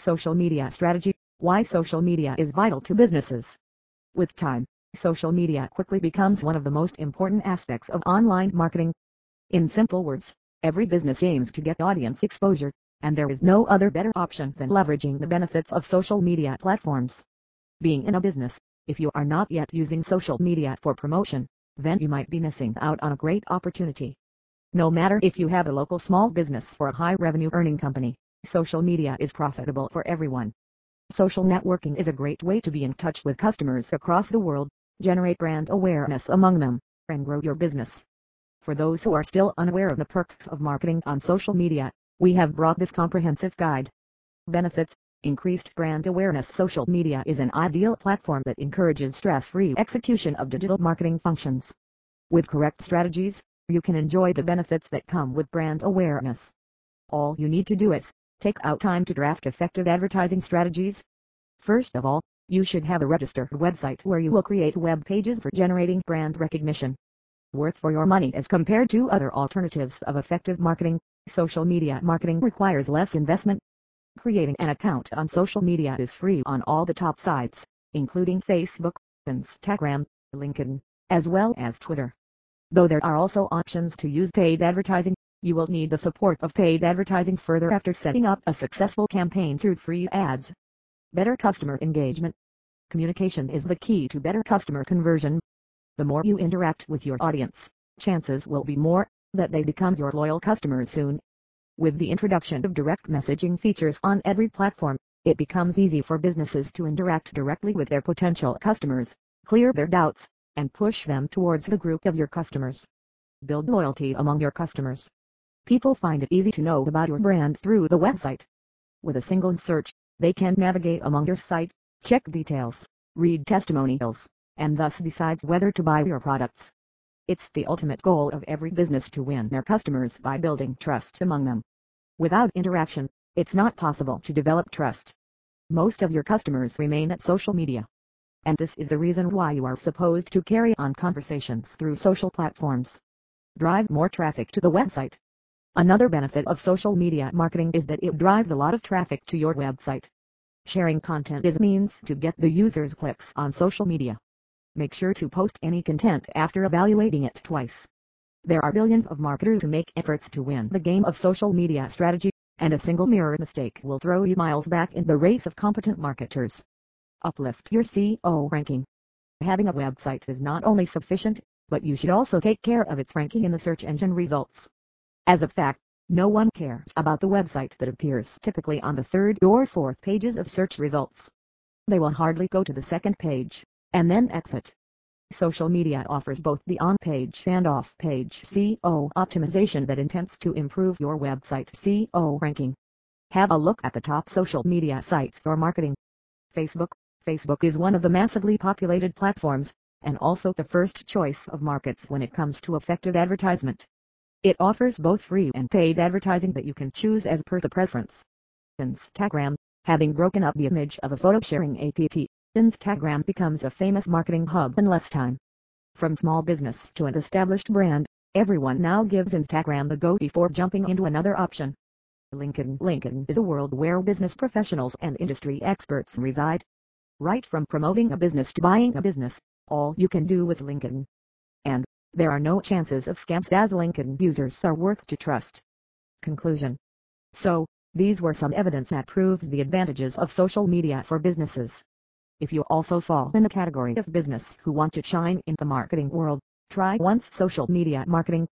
Social media strategy, why social media is vital to businesses. With time, social media quickly becomes one of the most important aspects of online marketing. In simple words, every business aims to get audience exposure, and there is no other better option than leveraging the benefits of social media platforms. Being in a business, if you are not yet using social media for promotion, then you might be missing out on a great opportunity. No matter if you have a local small business or a high revenue earning company, social media is profitable for everyone. Social networking is a great way to be in touch with customers across the world, generate brand awareness among them, and grow your business. For those who are still unaware of the perks of marketing on social media, we have brought this comprehensive guide. Benefits Increased brand awareness Social media is an ideal platform that encourages stress-free execution of digital marketing functions. With correct strategies, you can enjoy the benefits that come with brand awareness. All you need to do is, take out time to draft effective advertising strategies. First of all, you should have a registered website where you will create web pages for generating brand recognition. Worth for your money as compared to other alternatives of effective marketing, social media marketing requires less investment. Creating an account on social media is free on all the top sites, including Facebook, Instagram, LinkedIn, as well as Twitter. Though there are also options to use paid advertising, you will need the support of paid advertising further after setting up a successful campaign through free ads. Better customer engagement. Communication is the key to better customer conversion. The more you interact with your audience, chances will be more that they become your loyal customers soon. With the introduction of direct messaging features on every platform, it becomes easy for businesses to interact directly with their potential customers, clear their doubts, and push them towards the group of your customers. Build loyalty among your customers. People find it easy to know about your brand through the website. With a single search, they can navigate among your site, check details, read testimonials, and thus decides whether to buy your products. It's the ultimate goal of every business to win their customers by building trust among them. Without interaction, it's not possible to develop trust. Most of your customers remain at social media and this is the reason why you are supposed to carry on conversations through social platforms. Drive more traffic to the website. Another benefit of social media marketing is that it drives a lot of traffic to your website. Sharing content is a means to get the user's clicks on social media. Make sure to post any content after evaluating it twice. There are billions of marketers who make efforts to win the game of social media strategy, and a single mirror mistake will throw you miles back in the race of competent marketers uplift your SEO ranking. Having a website is not only sufficient, but you should also take care of its ranking in the search engine results. As a fact, no one cares about the website that appears typically on the third or fourth pages of search results. They will hardly go to the second page, and then exit. Social media offers both the on-page and off-page SEO optimization that intends to improve your website SEO ranking. Have a look at the top social media sites for marketing. Facebook, Facebook is one of the massively populated platforms, and also the first choice of markets when it comes to effective advertisement. It offers both free and paid advertising that you can choose as per the preference. Instagram, having broken up the image of a photo sharing app, Instagram becomes a famous marketing hub in less time. From small business to an established brand, everyone now gives Instagram the go before jumping into another option. LinkedIn LinkedIn is a world where business professionals and industry experts reside. Right from promoting a business to buying a business, all you can do with LinkedIn. There are no chances of scams as LinkedIn users are worth to trust. Conclusion. So, these were some evidence that proves the advantages of social media for businesses. If you also fall in the category of business who want to shine in the marketing world, try once social media marketing.